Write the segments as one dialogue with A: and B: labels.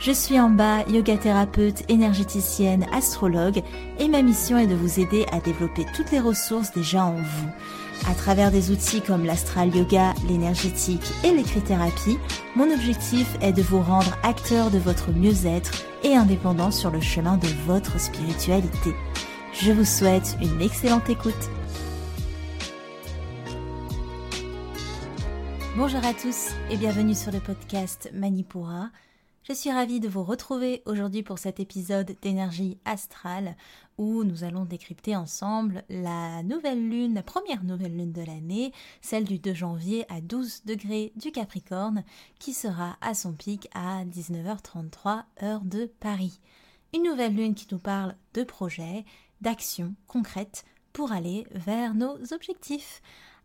A: Je suis en bas, yoga thérapeute, énergéticienne, astrologue et ma mission est de vous aider à développer toutes les ressources déjà en vous à travers des outils comme l'astral yoga, l'énergétique et l'écrit-thérapie, mon objectif est de vous rendre acteur de votre mieux-être et indépendant sur le chemin de votre spiritualité. Je vous souhaite une excellente écoute. Bonjour à tous et bienvenue sur le podcast Manipura. Je suis ravie de vous retrouver aujourd'hui pour cet épisode d'énergie astrale où nous allons décrypter ensemble la nouvelle lune, la première nouvelle lune de l'année, celle du 2 janvier à 12 degrés du Capricorne, qui sera à son pic à 19h33 heure de Paris. Une nouvelle lune qui nous parle de projets, d'actions concrètes pour aller vers nos objectifs.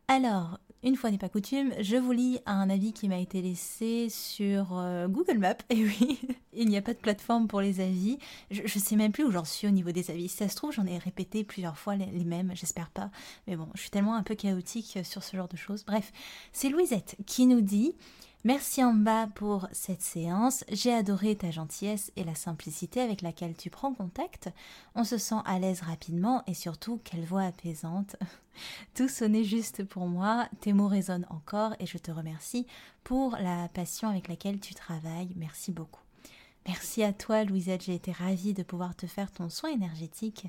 A: Alors, une fois n'est pas coutume, je vous lis un avis qui m'a été laissé sur euh, Google Maps. Et oui, il n'y a pas de plateforme pour les avis. Je ne sais même plus où j'en suis au niveau des avis. Si ça se trouve, j'en ai répété plusieurs fois les, les mêmes, j'espère pas. Mais bon, je suis tellement un peu chaotique sur ce genre de choses. Bref, c'est Louisette qui nous dit Merci en bas pour cette séance. J'ai adoré ta gentillesse et la simplicité avec laquelle tu prends contact. On se sent à l'aise rapidement et surtout quelle voix apaisante. Tout sonnait juste pour moi. Tes mots résonnent encore et je te remercie pour la passion avec laquelle tu travailles. Merci beaucoup. Merci à toi, Louisette. J'ai été ravie de pouvoir te faire ton soin énergétique.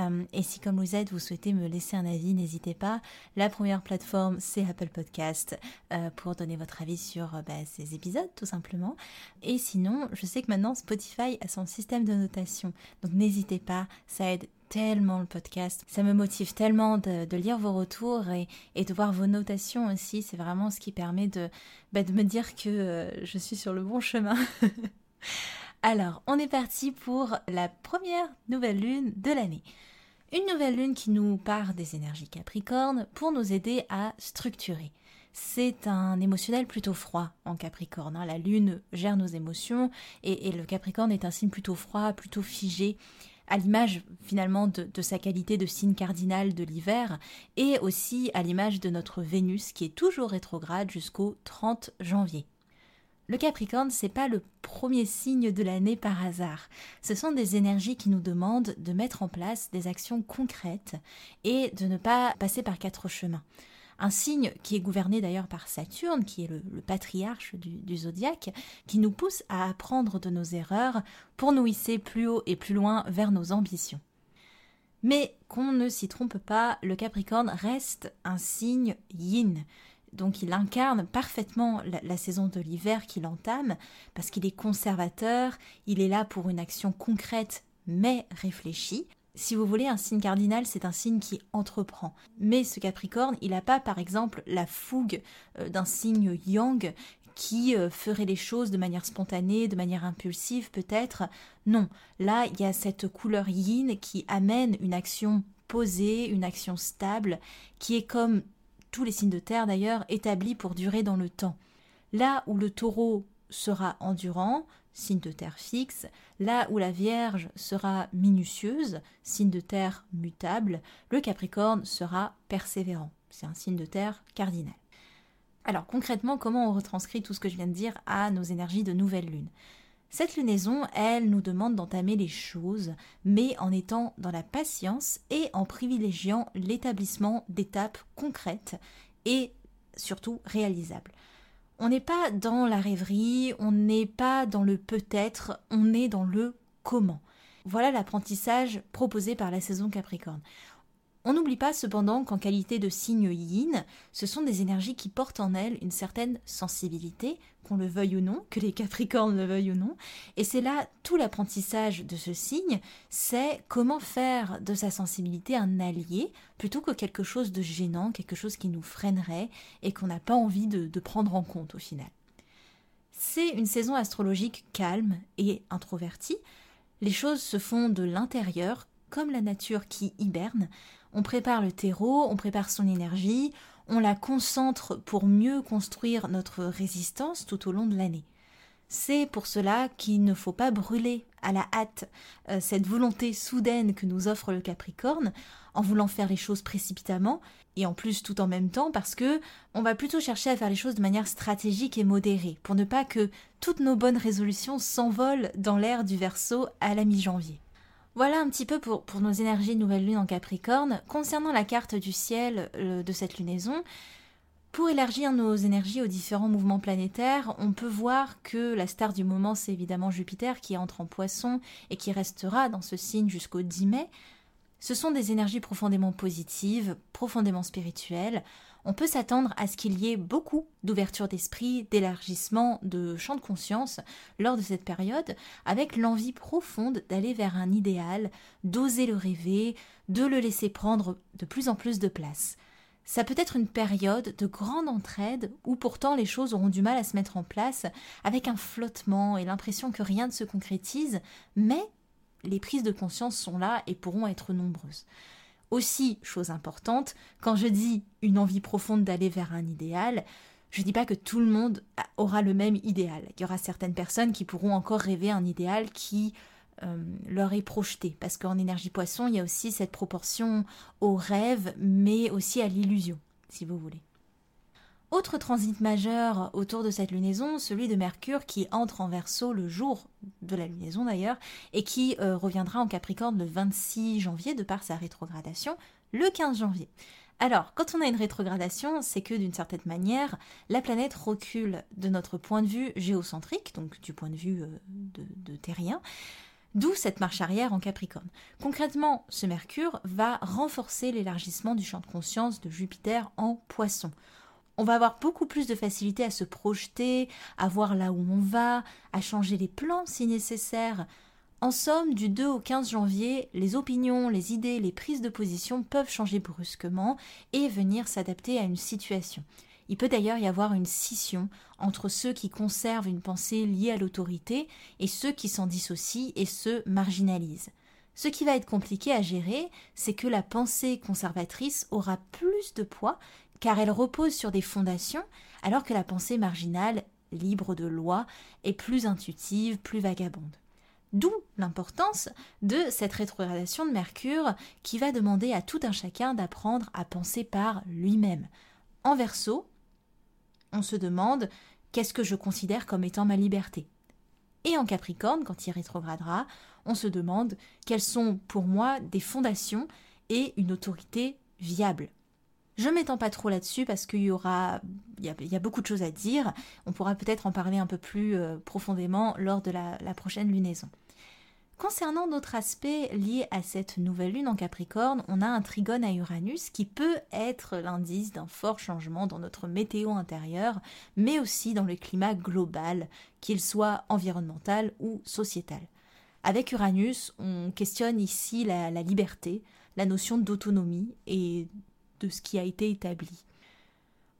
A: Euh, et si, comme Louisette, vous souhaitez me laisser un avis, n'hésitez pas. La première plateforme, c'est Apple Podcast euh, pour donner votre avis sur euh, bah, ces épisodes, tout simplement. Et sinon, je sais que maintenant, Spotify a son système de notation. Donc, n'hésitez pas. Ça aide tellement le podcast. Ça me motive tellement de, lire vos retours et, de voir vos notations aussi. C'est vraiment ce qui permet de, bah, de me dire que je suis sur le bon chemin. Alors, on est parti pour la première nouvelle lune de l'année. Une nouvelle lune qui nous part des énergies Capricorne pour nous aider à structurer. C'est un émotionnel plutôt froid en Capricorne. Hein. La lune gère nos émotions et, le Capricorne est un signe plutôt froid, plutôt figé à l'image finalement de, de, sa qualité de signe cardinal de l'hiver, et aussi à l'image de notre Vénus qui est toujours rétrograde jusqu'au 30 janvier. Le Capricorne, c'est pas le premier signe de l'année par hasard. Ce sont des énergies qui nous demandent de mettre en place des actions concrètes et de ne pas passer par quatre chemins. Un signe qui est gouverné d'ailleurs par Saturne, qui est le, patriarche du, du, zodiaque, qui nous pousse à apprendre de nos erreurs pour nous hisser plus haut et plus loin vers nos ambitions. Mais qu'on ne s'y trompe pas, le Capricorne reste un signe yin donc il incarne parfaitement la, saison de l'hiver qu'il entame, parce qu'il est conservateur, il est là pour une action concrète mais réfléchie. Si vous voulez, un signe cardinal, c'est un signe qui entreprend. Mais ce Capricorne, il n'a pas, par exemple, la fougue euh, d'un signe Yang qui euh, ferait les choses de manière spontanée, de manière impulsive peut-être. Non, là, il y a cette couleur yin qui amène une action posée, une action stable, qui est comme tous les signes de terre d'ailleurs, établis pour durer dans le temps. Là où le taureau sera endurant, signe de terre fixe, là où la Vierge sera minutieuse, signe de terre mutable, le Capricorne sera persévérant, c'est un signe de terre cardinal. Alors concrètement, comment on retranscrit tout ce que je viens de dire à nos énergies de nouvelle lune? Cette lunaison, elle, nous demande d'entamer les choses, mais en étant dans la patience et en privilégiant l'établissement d'étapes concrètes et surtout réalisables. On n'est pas dans la rêverie, on n'est pas dans le peut-être, on est dans le comment. Voilà l'apprentissage proposé par la saison Capricorne. On n'oublie pas cependant qu'en qualité de signe yin, ce sont des énergies qui portent en elles une certaine sensibilité, qu'on le veuille ou non, que les capricornes le veuillent ou non. Et c'est là tout l'apprentissage de ce signe, c'est comment faire de sa sensibilité un allié plutôt que quelque chose de gênant, quelque chose qui nous freinerait et qu'on n'a pas envie de, de prendre en compte au final. C'est une saison astrologique calme et introvertie. Les choses se font de l'intérieur comme la nature qui hiberne. On prépare le terreau, on prépare son énergie, on la concentre pour mieux construire notre résistance tout au long de l'année. C'est pour cela qu'il ne faut pas brûler à la hâte euh, cette volonté soudaine que nous offre le Capricorne en voulant faire les choses précipitamment et en plus tout en même temps parce que on va plutôt chercher à faire les choses de manière stratégique et modérée pour ne pas que toutes nos bonnes résolutions s'envolent dans l'air du Verseau à la mi-janvier. Voilà un petit peu pour, nos énergies nouvelle lune en Capricorne. Concernant la carte du ciel euh, de cette lunaison, pour élargir nos énergies aux différents mouvements planétaires, on peut voir que la star du moment, c'est évidemment Jupiter qui entre en poisson et qui restera dans ce signe jusqu'au 10 mai. Ce sont des énergies profondément positives, profondément spirituelles. On peut s'attendre à ce qu'il y ait beaucoup d'ouverture d'esprit, d'élargissement de champ de conscience lors de cette période, avec l'envie profonde d'aller vers un idéal, d'oser le rêver, de le laisser prendre de plus en plus de place. Ça peut être une période de grande entraide où pourtant les choses auront du mal à se mettre en place, avec un flottement et l'impression que rien ne se concrétise, mais les prises de conscience sont là et pourront être nombreuses. Aussi, chose importante, quand je dis une envie profonde d'aller vers un idéal, je ne dis pas que tout le monde aura le même idéal. Il y aura certaines personnes qui pourront encore rêver un idéal qui euh, leur est projeté. Parce qu'en énergie poisson, il y a aussi cette proportion au rêve, mais aussi à l'illusion, si vous voulez. Autre transit majeur autour de cette lunaison, celui de Mercure qui entre en verso le jour de la lunaison d'ailleurs, et qui euh, reviendra en Capricorne le 26 janvier de par sa rétrogradation le 15 janvier. Alors, quand on a une rétrogradation, c'est que d'une certaine manière, la planète recule de notre point de vue géocentrique, donc du point de vue euh, de, de terrien, D'où cette marche arrière en Capricorne. Concrètement, ce Mercure va renforcer l'élargissement du champ de conscience de Jupiter en Poisson. On va avoir beaucoup plus de facilité à se projeter, à voir là où on va, à changer les plans si nécessaire. En somme, du 2 au 15 janvier, les opinions, les idées, les prises de position peuvent changer brusquement et venir s'adapter à une situation. Il peut d'ailleurs y avoir une scission entre ceux qui conservent une pensée liée à l'autorité et ceux qui s'en dissocient et se marginalisent. Ce qui va être compliqué à gérer, c'est que la pensée conservatrice aura plus de poids car elle repose sur des fondations, alors que la pensée marginale, libre de loi, est plus intuitive, plus vagabonde. D'où l'importance de cette rétrogradation de Mercure qui va demander à tout un chacun d'apprendre à penser par lui-même. En verso, on se demande qu'est-ce que je considère comme étant ma liberté? Et en Capricorne, quand il rétrogradera, on se demande quelles sont pour moi des fondations et une autorité viable? Je ne m'étends pas trop là-dessus parce qu'il y aura, il y, a, beaucoup de choses à dire. On pourra peut-être en parler un peu plus euh, profondément lors de la prochaine lunaison. Concernant d'autres aspects liés à cette nouvelle lune en Capricorne, on a un trigone à Uranus qui peut être l'indice d'un fort changement dans notre météo intérieure, mais aussi dans le climat global, qu'il soit environnemental ou sociétal. Avec Uranus, on questionne ici la liberté, la notion d'autonomie et de ce qui a été établi.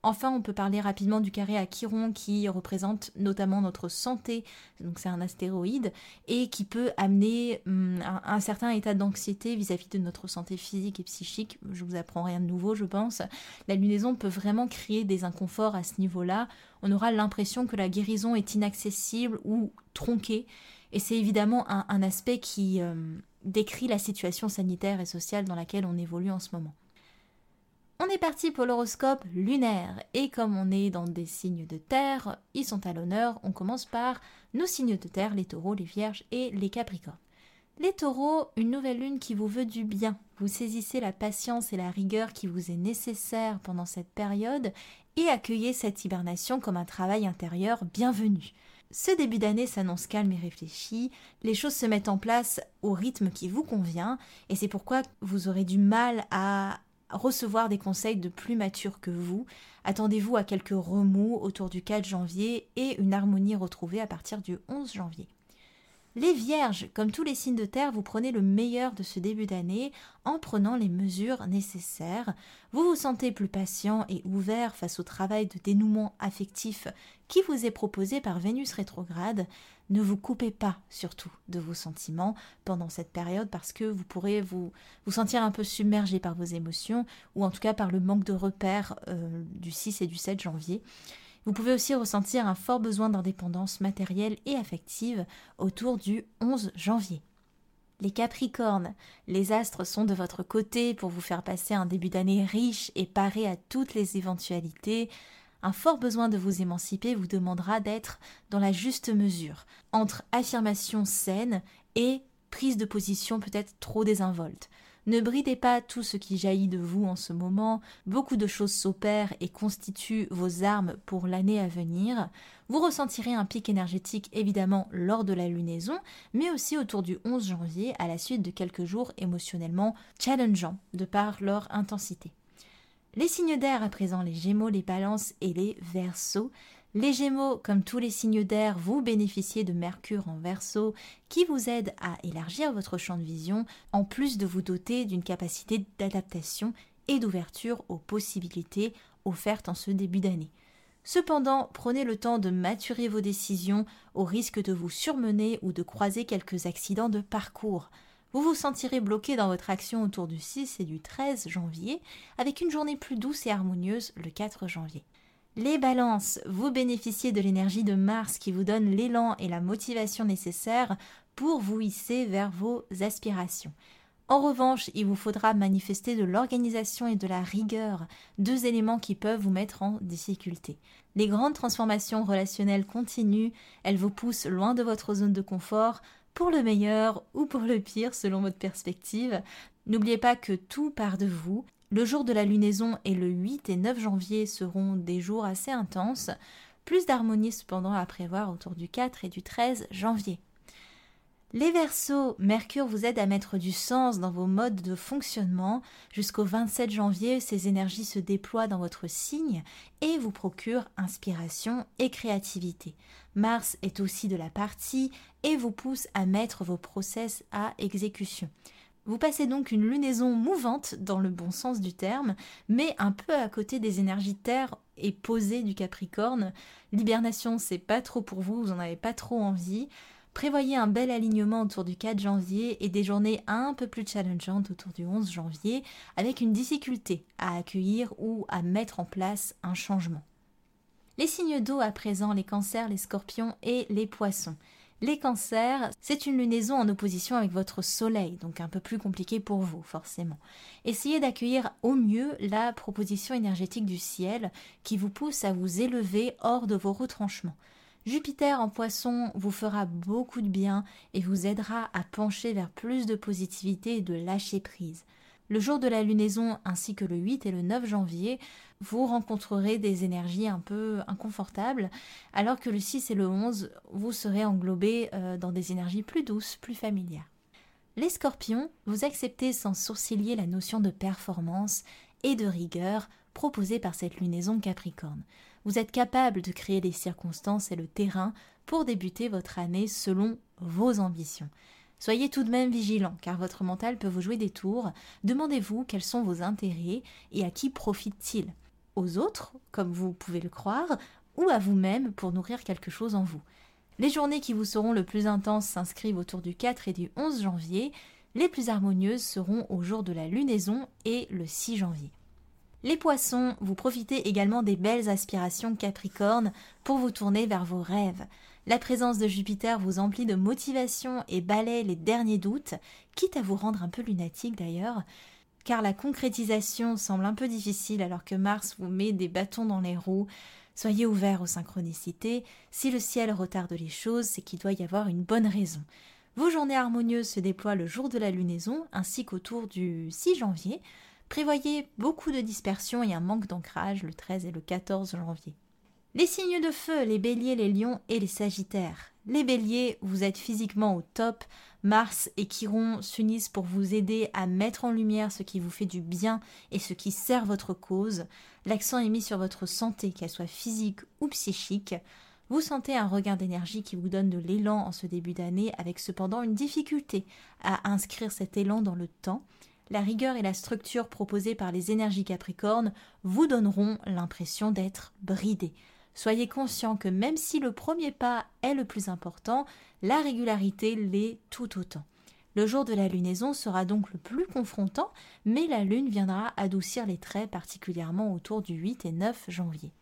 A: Enfin, on peut parler rapidement du carré à Chiron qui représente notamment notre santé, donc c'est un astéroïde, et qui peut amener hum, un, certain état d'anxiété vis-à-vis de notre santé physique et psychique. Je vous apprends rien de nouveau, je pense. La lunaison peut vraiment créer des inconforts à ce niveau-là. On aura l'impression que la guérison est inaccessible ou tronquée, et c'est évidemment un, aspect qui hum, décrit la situation sanitaire et sociale dans laquelle on évolue en ce moment. On est parti pour l'horoscope lunaire et comme on est dans des signes de terre, ils sont à l'honneur. On commence par nos signes de terre, les taureaux, les vierges et les capricornes. Les taureaux, une nouvelle lune qui vous veut du bien. Vous saisissez la patience et la rigueur qui vous est nécessaire pendant cette période et accueillez cette hibernation comme un travail intérieur bienvenu. Ce début d'année s'annonce calme et réfléchi, les choses se mettent en place au rythme qui vous convient, et c'est pourquoi vous aurez du mal à recevoir des conseils de plus matures que vous. Attendez-vous à quelques remous autour du 4 janvier et une harmonie retrouvée à partir du 11 janvier. Les vierges, comme tous les signes de terre, vous prenez le meilleur de ce début d'année en prenant les mesures nécessaires. Vous vous sentez plus patient et ouvert face au travail de dénouement affectif qui vous est proposé par Vénus rétrograde. Ne vous coupez pas surtout de vos sentiments pendant cette période parce que vous pourrez vous, vous sentir un peu submergé par vos émotions ou en tout cas par le manque de repères euh, du 6 et du 7 janvier. Vous pouvez aussi ressentir un fort besoin d'indépendance matérielle et affective autour du 11 janvier. Les Capricornes, les astres sont de votre côté pour vous faire passer un début d'année riche et paré à toutes les éventualités. Un fort besoin de vous émanciper vous demandera d'être dans la juste mesure, entre affirmation saine et prise de position peut-être trop désinvolte. Ne bridez pas tout ce qui jaillit de vous en ce moment, beaucoup de choses s'opèrent et constituent vos armes pour l'année à venir. Vous ressentirez un pic énergétique évidemment lors de la lunaison, mais aussi autour du 11 janvier à la suite de quelques jours émotionnellement challengeants de par leur intensité. Les signes d'air à présent, les Gémeaux, les Balances et les Verseaux, les Gémeaux, comme tous les signes d'air, vous bénéficiez de Mercure en Verseau qui vous aide à élargir votre champ de vision en plus de vous doter d'une capacité d'adaptation et d'ouverture aux possibilités offertes en ce début d'année. Cependant, prenez le temps de maturer vos décisions au risque de vous surmener ou de croiser quelques accidents de parcours. Vous vous sentirez bloqué dans votre action autour du 6 et du 13 janvier avec une journée plus douce et harmonieuse le 4 janvier. Les balances, vous bénéficiez de l'énergie de Mars qui vous donne l'élan et la motivation nécessaires pour vous hisser vers vos aspirations. En revanche, il vous faudra manifester de l'organisation et de la rigueur, deux éléments qui peuvent vous mettre en difficulté. Les grandes transformations relationnelles continuent, elles vous poussent loin de votre zone de confort, pour le meilleur ou pour le pire selon votre perspective. N'oubliez pas que tout part de vous le jour de la lunaison et le 8 et 9 janvier seront des jours assez intenses, plus d'harmonie cependant à prévoir autour du 4 et du 13 janvier. Les Verseaux, Mercure vous aide à mettre du sens dans vos modes de fonctionnement. Jusqu'au 27 janvier, ces énergies se déploient dans votre signe et vous procurent inspiration et créativité. Mars est aussi de la partie et vous pousse à mettre vos process à exécution. Vous passez donc une lunaison mouvante dans le bon sens du terme, mais un peu à côté des énergies terre et posées du Capricorne. L'hibernation, c'est pas trop pour vous, vous en avez pas trop envie. Prévoyez un bel alignement autour du 4 janvier et des journées un peu plus challengeantes autour du 11 janvier, avec une difficulté à accueillir ou à mettre en place un changement. Les signes d'eau à présent, les cancers, les scorpions et les poissons. Les cancers, c'est une lunaison en opposition avec votre soleil, donc un peu plus compliqué pour vous, forcément. Essayez d'accueillir au mieux la proposition énergétique du ciel qui vous pousse à vous élever hors de vos retranchements. Jupiter en poisson vous fera beaucoup de bien et vous aidera à pencher vers plus de positivité et de lâcher prise. Le jour de la lunaison ainsi que le 8 et le 9 janvier, vous rencontrerez des énergies un peu inconfortables, alors que le 6 et le 11, vous serez englobés euh, dans des énergies plus douces, plus familières. Les scorpions, vous acceptez sans sourciller la notion de performance et de rigueur proposée par cette lunaison capricorne. Vous êtes capable de créer les circonstances et le terrain pour débuter votre année selon vos ambitions. Soyez tout de même vigilant, car votre mental peut vous jouer des tours. Demandez-vous quels sont vos intérêts et à qui profite-t-il? Aux autres, comme vous pouvez le croire, ou à vous-même pour nourrir quelque chose en vous. Les journées qui vous seront le plus intenses s'inscrivent autour du 4 et du 11 janvier. Les plus harmonieuses seront au jour de la lunaison et le 6 janvier. Les poissons, vous profitez également des belles aspirations capricornes pour vous tourner vers vos rêves. La présence de Jupiter vous emplit de motivation et balaye les derniers doutes, quitte à vous rendre un peu lunatique d'ailleurs, car la concrétisation semble un peu difficile alors que Mars vous met des bâtons dans les roues. Soyez ouverts aux synchronicités. Si le ciel retarde les choses, c'est qu'il doit y avoir une bonne raison. Vos journées harmonieuses se déploient le jour de la lunaison ainsi qu'autour du 6 janvier. Prévoyez beaucoup de dispersion et un manque d'ancrage le 13 et le 14 janvier. Les signes de feu, les béliers, les lions et les sagittaires. Les béliers, vous êtes physiquement au top. Mars et Chiron s'unissent pour vous aider à mettre en lumière ce qui vous fait du bien et ce qui sert votre cause. L'accent est mis sur votre santé, qu'elle soit physique ou psychique. Vous sentez un regain d'énergie qui vous donne de l'élan en ce début d'année, avec cependant une difficulté à inscrire cet élan dans le temps. La rigueur et la structure proposées par les énergies capricornes vous donneront l'impression d'être bridé. Soyez conscient que même si le premier pas est le plus important, la régularité l'est tout autant. Le jour de la lunaison sera donc le plus confrontant, mais la lune viendra adoucir les traits particulièrement autour du 8 et 9 janvier.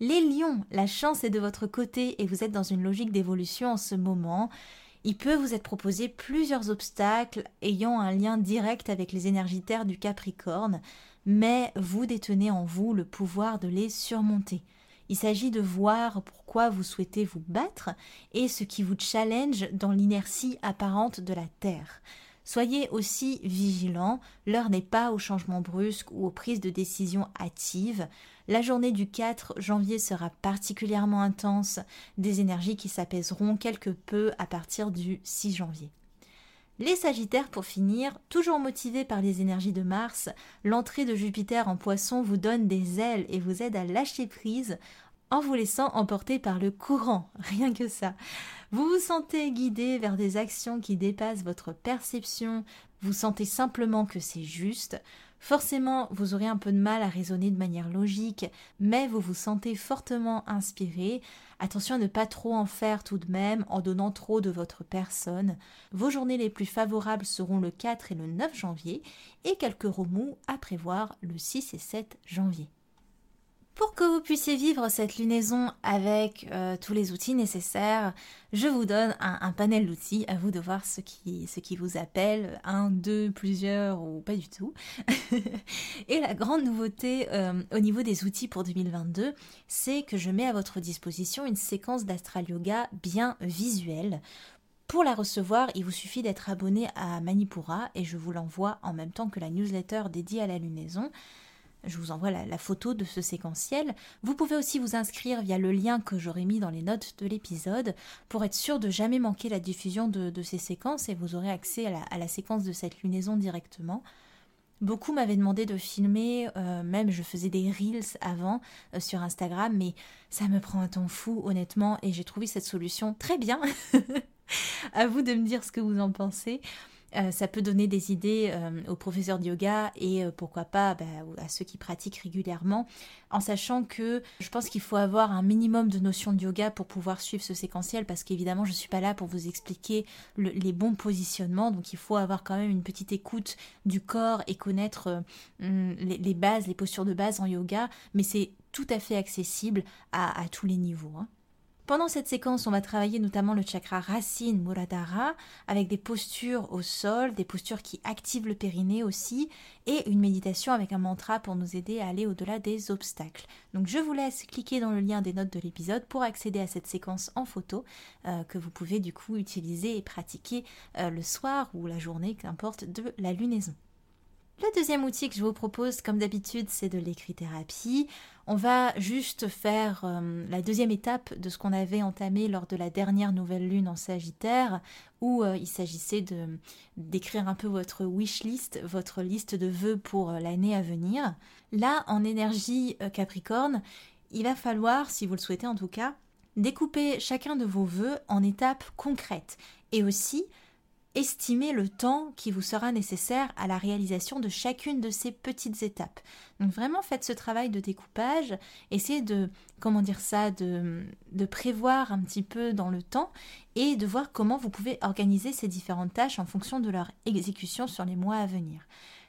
A: Les lions, la chance est de votre côté et vous êtes dans une logique d'évolution en ce moment. Il peut vous être proposé plusieurs obstacles ayant un lien direct avec les énergies du Capricorne, mais vous détenez en vous le pouvoir de les surmonter. Il s'agit de voir pourquoi vous souhaitez vous battre et ce qui vous challenge dans l'inertie apparente de la Terre. Soyez aussi vigilants, l'heure n'est pas au changement brusque ou aux prises de décision hâtives. La journée du 4 janvier sera particulièrement intense, des énergies qui s'apaiseront quelque peu à partir du 6 janvier. Les Sagittaires, pour finir, toujours motivés par les énergies de Mars, l'entrée de Jupiter en poisson vous donne des ailes et vous aide à lâcher prise en vous laissant emporter par le courant, rien que ça. Vous vous sentez guidé vers des actions qui dépassent votre perception, vous sentez simplement que c'est juste. Forcément, vous aurez un peu de mal à raisonner de manière logique, mais vous vous sentez fortement inspiré. Attention à ne pas trop en faire tout de même en donnant trop de votre personne. Vos journées les plus favorables seront le 4 et le 9 janvier et quelques remous à prévoir le 6 et 7 janvier. Pour que vous puissiez vivre cette lunaison avec euh, tous les outils nécessaires, je vous donne un, panel d'outils, à vous de voir ce qui, vous appelle, un, deux, plusieurs ou pas du tout. Et la grande nouveauté euh, au niveau des outils pour 2022, c'est que je mets à votre disposition une séquence d'astral yoga bien visuelle. Pour la recevoir, il vous suffit d'être abonné à Manipura et je vous l'envoie en même temps que la newsletter dédiée à la lunaison. Je vous envoie la, photo de ce séquentiel. Vous pouvez aussi vous inscrire via le lien que j'aurai mis dans les notes de l'épisode pour être sûr de jamais manquer la diffusion de, ces séquences et vous aurez accès à la, séquence de cette lunaison directement. Beaucoup m'avaient demandé de filmer, euh, même je faisais des reels avant euh, sur Instagram, mais ça me prend un temps fou honnêtement et j'ai trouvé cette solution très bien. à vous de me dire ce que vous en pensez. Euh, ça peut donner des idées euh, aux professeurs de yoga et euh, pourquoi pas bah, à ceux qui pratiquent régulièrement, en sachant que je pense qu'il faut avoir un minimum de notions de yoga pour pouvoir suivre ce séquentiel, parce qu'évidemment je ne suis pas là pour vous expliquer les bons positionnements, donc il faut avoir quand même une petite écoute du corps et connaître les, bases, les postures de base en yoga, mais c'est tout à fait accessible à, tous les niveaux. Hein. Pendant cette séquence, on va travailler notamment le chakra racine Muradhara avec des postures au sol, des postures qui activent le périnée aussi et une méditation avec un mantra pour nous aider à aller au-delà des obstacles. Donc je vous laisse cliquer dans le lien des notes de l'épisode pour accéder à cette séquence en photo euh, que vous pouvez du coup utiliser et pratiquer euh, le soir ou la journée, qu'importe, de la lunaison. Le deuxième outil que je vous propose, comme d'habitude, c'est de l'écrit-thérapie. On va juste faire euh, la deuxième étape de ce qu'on avait entamé lors de la dernière nouvelle lune en Sagittaire, où euh, il s'agissait d'écrire un peu votre wish list, votre liste de vœux pour euh, l'année à venir. Là, en énergie Capricorne, il va falloir, si vous le souhaitez en tout cas, découper chacun de vos vœux en étapes concrètes et aussi estimez le temps qui vous sera nécessaire à la réalisation de chacune de ces petites étapes. Donc vraiment faites ce travail de découpage, essayez de, comment dire ça, de, de prévoir un petit peu dans le temps et de voir comment vous pouvez organiser ces différentes tâches en fonction de leur exécution sur les mois à venir.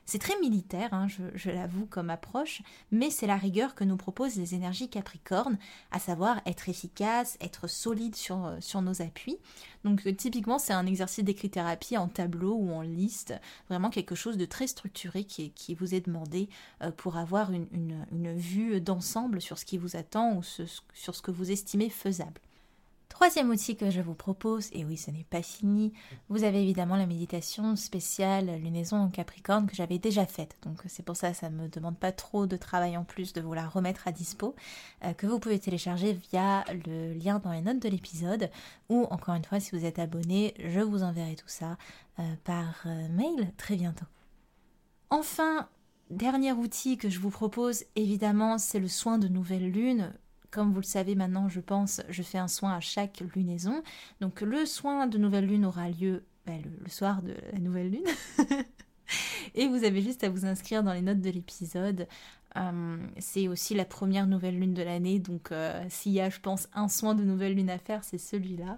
A: C'est très militaire, hein, je, l'avoue, comme approche, mais c'est la rigueur que nous proposent les énergies capricornes, à savoir être efficace, être solide sur, euh, nos appuis. Donc euh, typiquement, c'est un exercice d'écrit-thérapie en tableau ou en liste, vraiment quelque chose de très structuré qui, vous est demandé euh, pour avoir une, vue d'ensemble sur ce qui vous attend ou sur ce que vous estimez faisable. Troisième outil que je vous propose, et oui ce n'est pas fini, vous avez évidemment la méditation spéciale lunaison en Capricorne que j'avais déjà faite. Donc c'est pour ça ça ne me demande pas trop de travail en plus de vous la remettre à dispo, euh, que vous pouvez télécharger via le lien dans les notes de l'épisode, ou encore une fois si vous êtes abonné, je vous enverrai tout ça euh, par euh, mail très bientôt. Enfin, dernier outil que je vous propose, évidemment, c'est le soin de nouvelle lune comme vous le savez maintenant, je pense, je fais un soin à chaque lunaison. Donc le soin de nouvelle lune aura lieu ben, le, soir de la nouvelle lune. Et vous avez juste à vous inscrire dans les notes de l'épisode. Euh, c'est aussi la première nouvelle lune de l'année, donc euh, s'il y a, je pense, un soin de nouvelle lune à faire, c'est celui-là.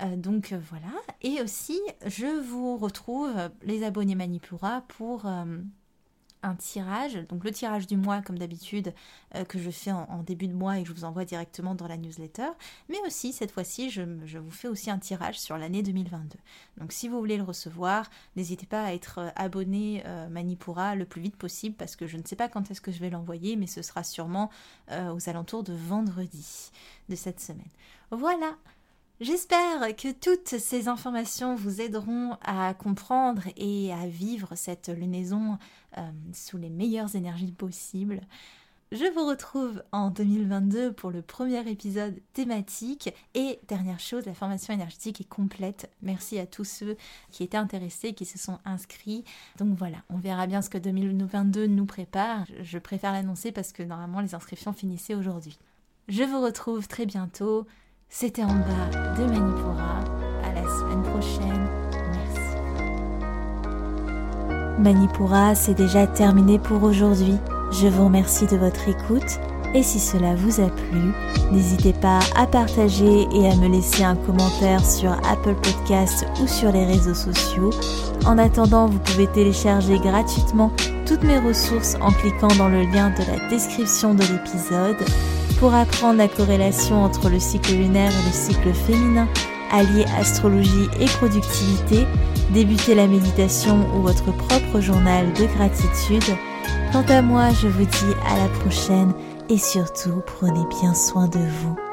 A: Euh, donc voilà. Et aussi, je vous retrouve, les abonnés Manipura, pour un tirage, donc le tirage du mois comme d'habitude euh, que je fais en, début de mois et que je vous envoie directement dans la newsletter, mais aussi cette fois-ci je, vous fais aussi un tirage sur l'année 2022. Donc si vous voulez le recevoir, n'hésitez pas à être euh, abonné euh, Manipura le plus vite possible parce que je ne sais pas quand est-ce que je vais l'envoyer, mais ce sera sûrement aux alentours de vendredi de cette semaine. Voilà, J'espère que toutes ces informations vous aideront à comprendre et à vivre cette lunaison euh, sous les meilleures énergies possibles. Je vous retrouve en 2022 pour le premier épisode thématique. Et dernière chose, la formation énergétique est complète. Merci à tous ceux qui étaient intéressés, qui se sont inscrits. Donc voilà, on verra bien ce que 2022 nous prépare. Je préfère l'annoncer parce que normalement les inscriptions finissaient aujourd'hui. Je vous retrouve très bientôt. C'était en bas de Manipura. À la semaine prochaine. Merci. Manipura, c'est déjà terminé pour aujourd'hui. Je vous remercie de votre écoute. Et si cela vous a plu, n'hésitez pas à partager et à me laisser un commentaire sur Apple Podcasts ou sur les réseaux sociaux. En attendant, vous pouvez télécharger gratuitement toutes mes ressources en cliquant dans le lien de la description de l'épisode pour apprendre la corrélation entre le cycle lunaire et le cycle féminin, allier astrologie et productivité, débuter la méditation ou votre propre journal de gratitude. Quant à moi, je vous dis à la prochaine et surtout prenez bien soin de vous.